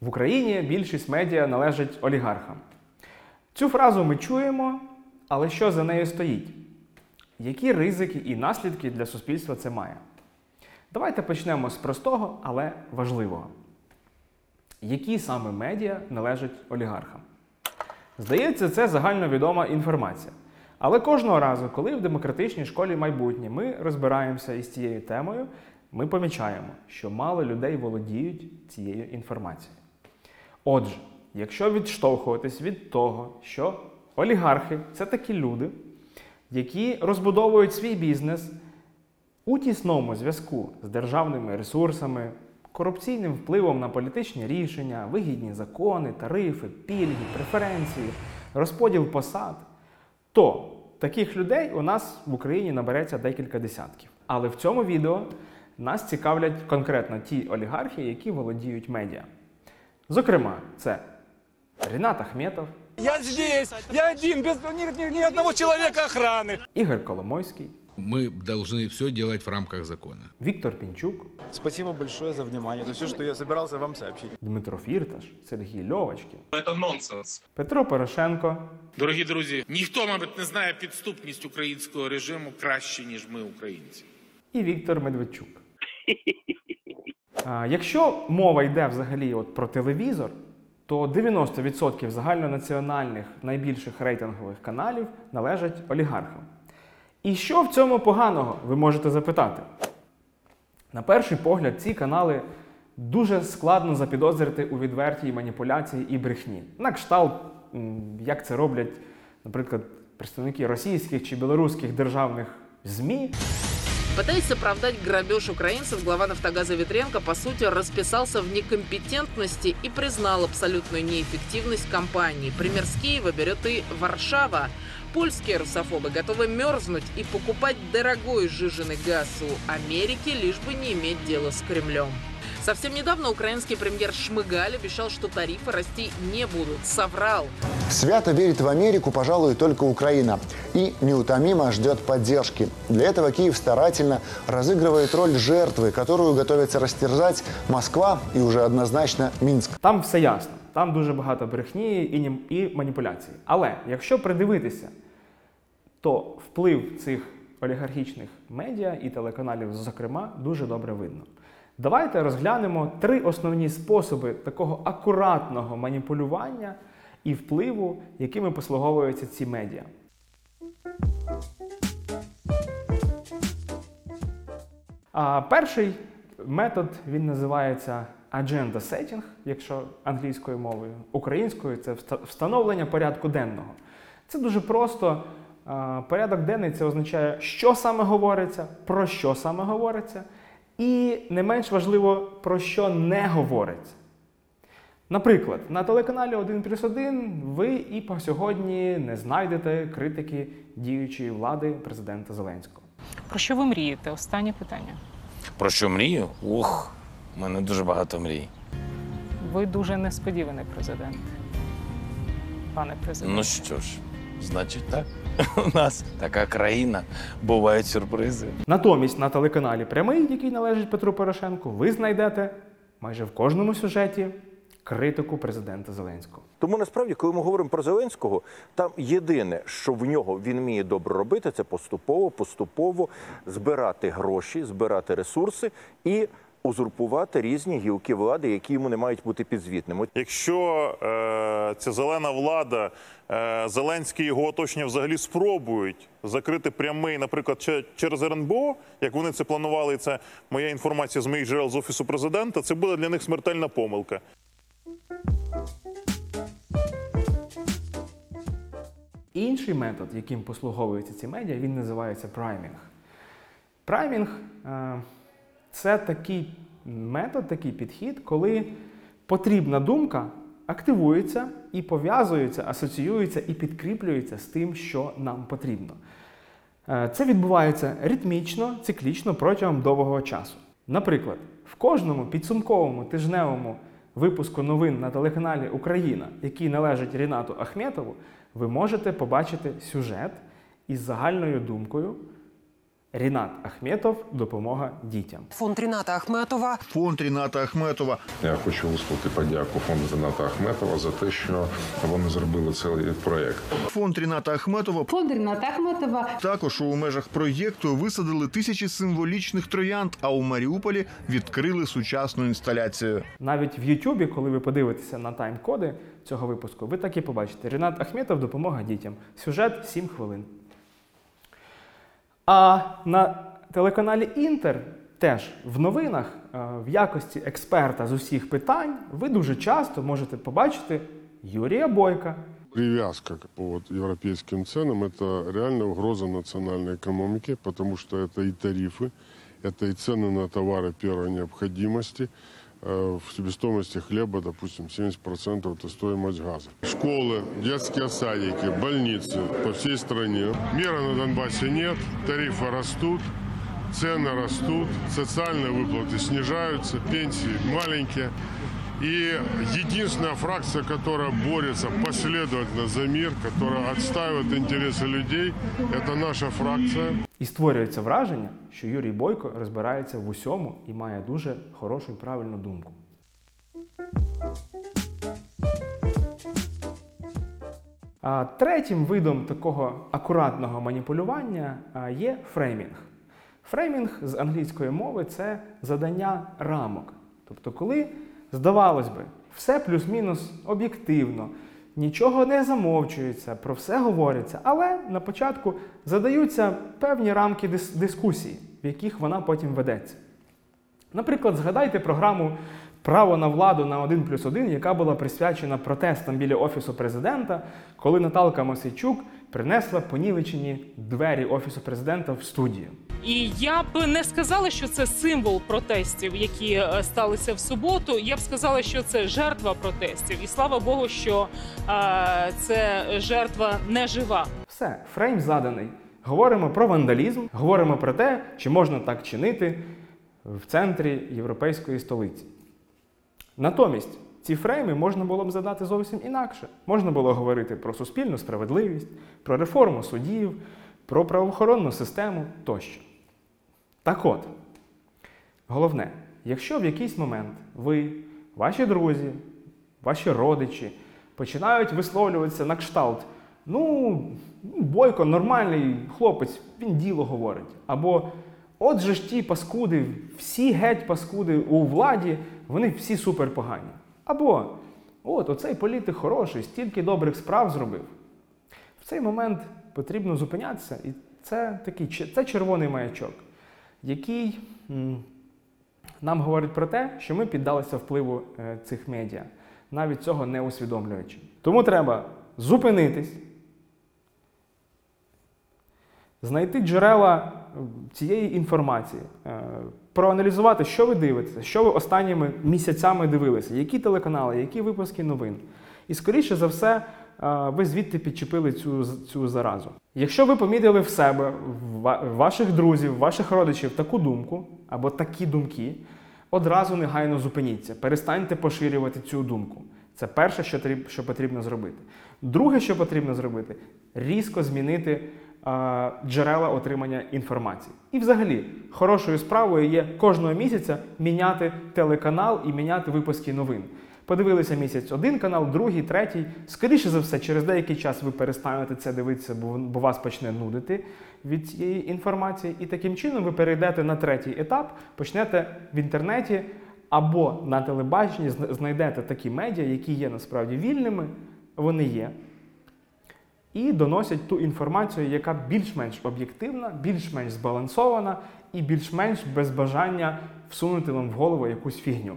В Україні більшість медіа належить олігархам. Цю фразу ми чуємо, але що за нею стоїть? Які ризики і наслідки для суспільства це має? Давайте почнемо з простого, але важливого. Які саме медіа належать олігархам? Здається, це загальновідома інформація. Але кожного разу, коли в демократичній школі майбутнє ми розбираємося із цією темою, ми помічаємо, що мало людей володіють цією інформацією. Отже, якщо відштовхуватись від того, що олігархи це такі люди, які розбудовують свій бізнес у тісному зв'язку з державними ресурсами, корупційним впливом на політичні рішення, вигідні закони, тарифи, пільги, преференції, розподіл посад, то таких людей у нас в Україні набереться декілька десятків. Але в цьому відео нас цікавлять конкретно ті олігархи, які володіють медіа. Зокрема, це Рінат Ахметов, Я здесь, я один, без ні, ні, ні одного чоловіка охрани. Ігор Коломойський, Мы должны все делать в рамках закона. Віктор Пінчук, Спасибо большое за внимание. Это все, что я собирался вам сообщить. Дмитро Фірташ, Сергій Льовочкін, Это нонсенс. Петро Порошенко, Дорогі друзі, ніхто, мабуть, не знає підступність українського режиму краще, ніж ми, українці. і Віктор Медведчук. А, Якщо мова йде взагалі от про телевізор, то 90% загальнонаціональних найбільших рейтингових каналів належать олігархам. І що в цьому поганого, ви можете запитати? На перший погляд, ці канали дуже складно запідозрити у відвертій маніпуляції і брехні. На кшталт, як це роблять, наприклад, представники російських чи білоруських державних ЗМІ, Пытаясь оправдать грабеж украинцев, глава «Нафтогаза» Ветренко, по сути, расписался в некомпетентности и признал абсолютную неэффективность компании. Пример с Киева берет и Варшава. Польские русофобы готовы мерзнуть и покупать дорогой сжиженный газ у Америки, лишь бы не иметь дела с Кремлем. Совсем недавно украинский премьер Шмыгаль обещал, что тарифы расти не будут. Соврал. Свято верит в Америку, пожалуй, только Украина. И неутомимо ждет поддержки. Для этого Киев старательно разыгрывает роль жертвы, которую готовится растерзать Москва и уже однозначно Минск. Там все ясно. Там дуже багато брехні і, і маніпуляцій. Але якщо придивитися, то вплив цих олігархічних медіа і телеканалів, зокрема, дуже добре видно. Давайте розглянемо три основні способи такого акуратного маніпулювання і впливу, якими послуговуються ці медіа. А перший метод він називається agenda setting, якщо англійською мовою, українською це вста- встановлення порядку денного. Це дуже просто. Порядок денний це означає, що саме говориться, про що саме говориться, і не менш важливо, про що не говориться. Наприклад, на телеканалі 1 плюс 1 ви і по сьогодні не знайдете критики діючої влади президента Зеленського. Про що ви мрієте? Останнє питання. Про що мрію? Ух, у мене дуже багато мрій. Ви дуже несподіваний президент. Пане президент. Ну що ж, значить так. У нас така країна, бувають сюрпризи. Натомість на телеканалі Прямий, який належить Петру Порошенку, ви знайдете майже в кожному сюжеті критику президента Зеленського. Тому насправді, коли ми говоримо про Зеленського, там єдине, що в нього він вміє добре робити, це поступово, поступово збирати гроші, збирати ресурси і узурпувати різні гілки влади, які йому не мають бути підзвітними. Якщо е, ця зелена влада, е, Зеленський і його оточення взагалі спробують закрити прямий, наприклад, через РНБО, як вони це планували, і це моя інформація з моїх джерел з офісу президента, це буде для них смертельна помилка. Інший метод, яким послуговуються ці медіа, він називається праймінг. Праймінг е, це такий метод, такий підхід, коли потрібна думка активується і пов'язується, асоціюється і підкріплюється з тим, що нам потрібно. Е, Це відбувається ритмічно, циклічно протягом довгого часу. Наприклад, в кожному підсумковому тижневому випуску новин на телеканалі Україна, який належить Рінату Ахметову, ви можете побачити сюжет із загальною думкою Рінат Ахметов допомога дітям. Фонд Ріната Ахметова Фонд Ріната Ахметова. Я хочу висловити подяку фонду Рената Ахметова за те, що вони зробили цей проєкт. Фонд Ріната Ахметова Фонд Ріната Ахметова також у межах проєкту висадили тисячі символічних троянд, а у Маріуполі відкрили сучасну інсталяцію. Навіть в Ютубі, коли ви подивитеся на тайм-коди цього випуску, ви так і побачите. Рінат Ахметов допомога дітям. Сюжет 7 хвилин. А на телеканалі Інтер теж в новинах е, в якості експерта з усіх питань ви дуже часто можете побачити Юрія Бойка. Привязка к по вот европейским ценам – это реальная угроза национальной экономике, потому что это и тарифы, это и цены на товары первой необходимости. Э, В себестоимости хлеба, допустим, 70% это стоимость газа. Школы, детские садики, больницы по всей стране. Мира на Донбассе нет, тарифы растут, цены растут, социальные выплаты снижаются, пенсии маленькие. И единственная фракция, которая борется последовательно за мир, которая отстаивает интересы людей, это наша фракция. І створюється враження, що Юрій Бойко розбирається в усьому і має дуже хорошу і правильну думку. А третім видом такого акуратного маніпулювання є фреймінг. Фреймінг з англійської мови це задання рамок. Тобто, коли, здавалось би, все плюс-мінус об'єктивно, нічого не замовчується, про все говориться, але на початку задаються певні рамки дис- дискусії, в яких вона потім ведеться. Наприклад, згадайте програму Право на владу на 1 плюс 1, яка була присвячена протестам біля Офісу президента, коли Наталка Мосійчук принесла понівечені двері Офісу президента в студію. І я б не сказала, що це символ протестів, які е, сталися в суботу. Я б сказала, що це жертва протестів. І слава Богу, що е, це жертва не жива. Все, фрейм заданий. Говоримо про вандалізм, говоримо про те, чи можна так чинити в центрі європейської столиці. Натомість ці фрейми можна було б задати зовсім інакше. Можна було говорити про суспільну справедливість, про реформу судів, про правоохоронну систему тощо. Так от, головне, якщо в якийсь момент ви, ваші друзі, ваші родичі починають висловлюватися на кшталт, ну, Бойко нормальний хлопець, він діло говорить. Або отже ж ті паскуди, всі геть паскуди у владі, вони всі суперпогані. Або от оцей політик хороший, стільки добрих справ зробив. В цей момент потрібно зупинятися, і це такий це червоний маячок, який нам говорить про те, що ми піддалися впливу е, цих медіа, навіть цього не усвідомлюючи. Тому треба зупинитись, знайти джерела е, цієї інформації, е, проаналізувати, що ви дивитеся, що ви останніми місяцями дивилися, які телеканали, які випуски новин. І скоріше за все, е, ви звідти підчепили цю, цю заразу. Якщо ви помітили в себе, в ваших друзів, ваших родичів таку думку або такі думки, одразу негайно зупиніться, перестаньте поширювати цю думку. Це перше, що, потрібно зробити. Друге, що потрібно зробити, різко змінити джерела отримання інформації. І взагалі, хорошою справою є кожного місяця міняти телеканал і міняти випуски новин. Подивилися місяць один канал, другий, третій. Скоріше за все, через деякий час ви перестанете це дивитися, бо, вас почне нудити від цієї інформації. І таким чином ви перейдете на третій етап, почнете в інтернеті або на телебаченні знайдете такі медіа, які є насправді вільними, вони є, і доносять ту інформацію, яка більш-менш об'єктивна, більш-менш збалансована і більш-менш без бажання всунути вам в голову якусь фігню.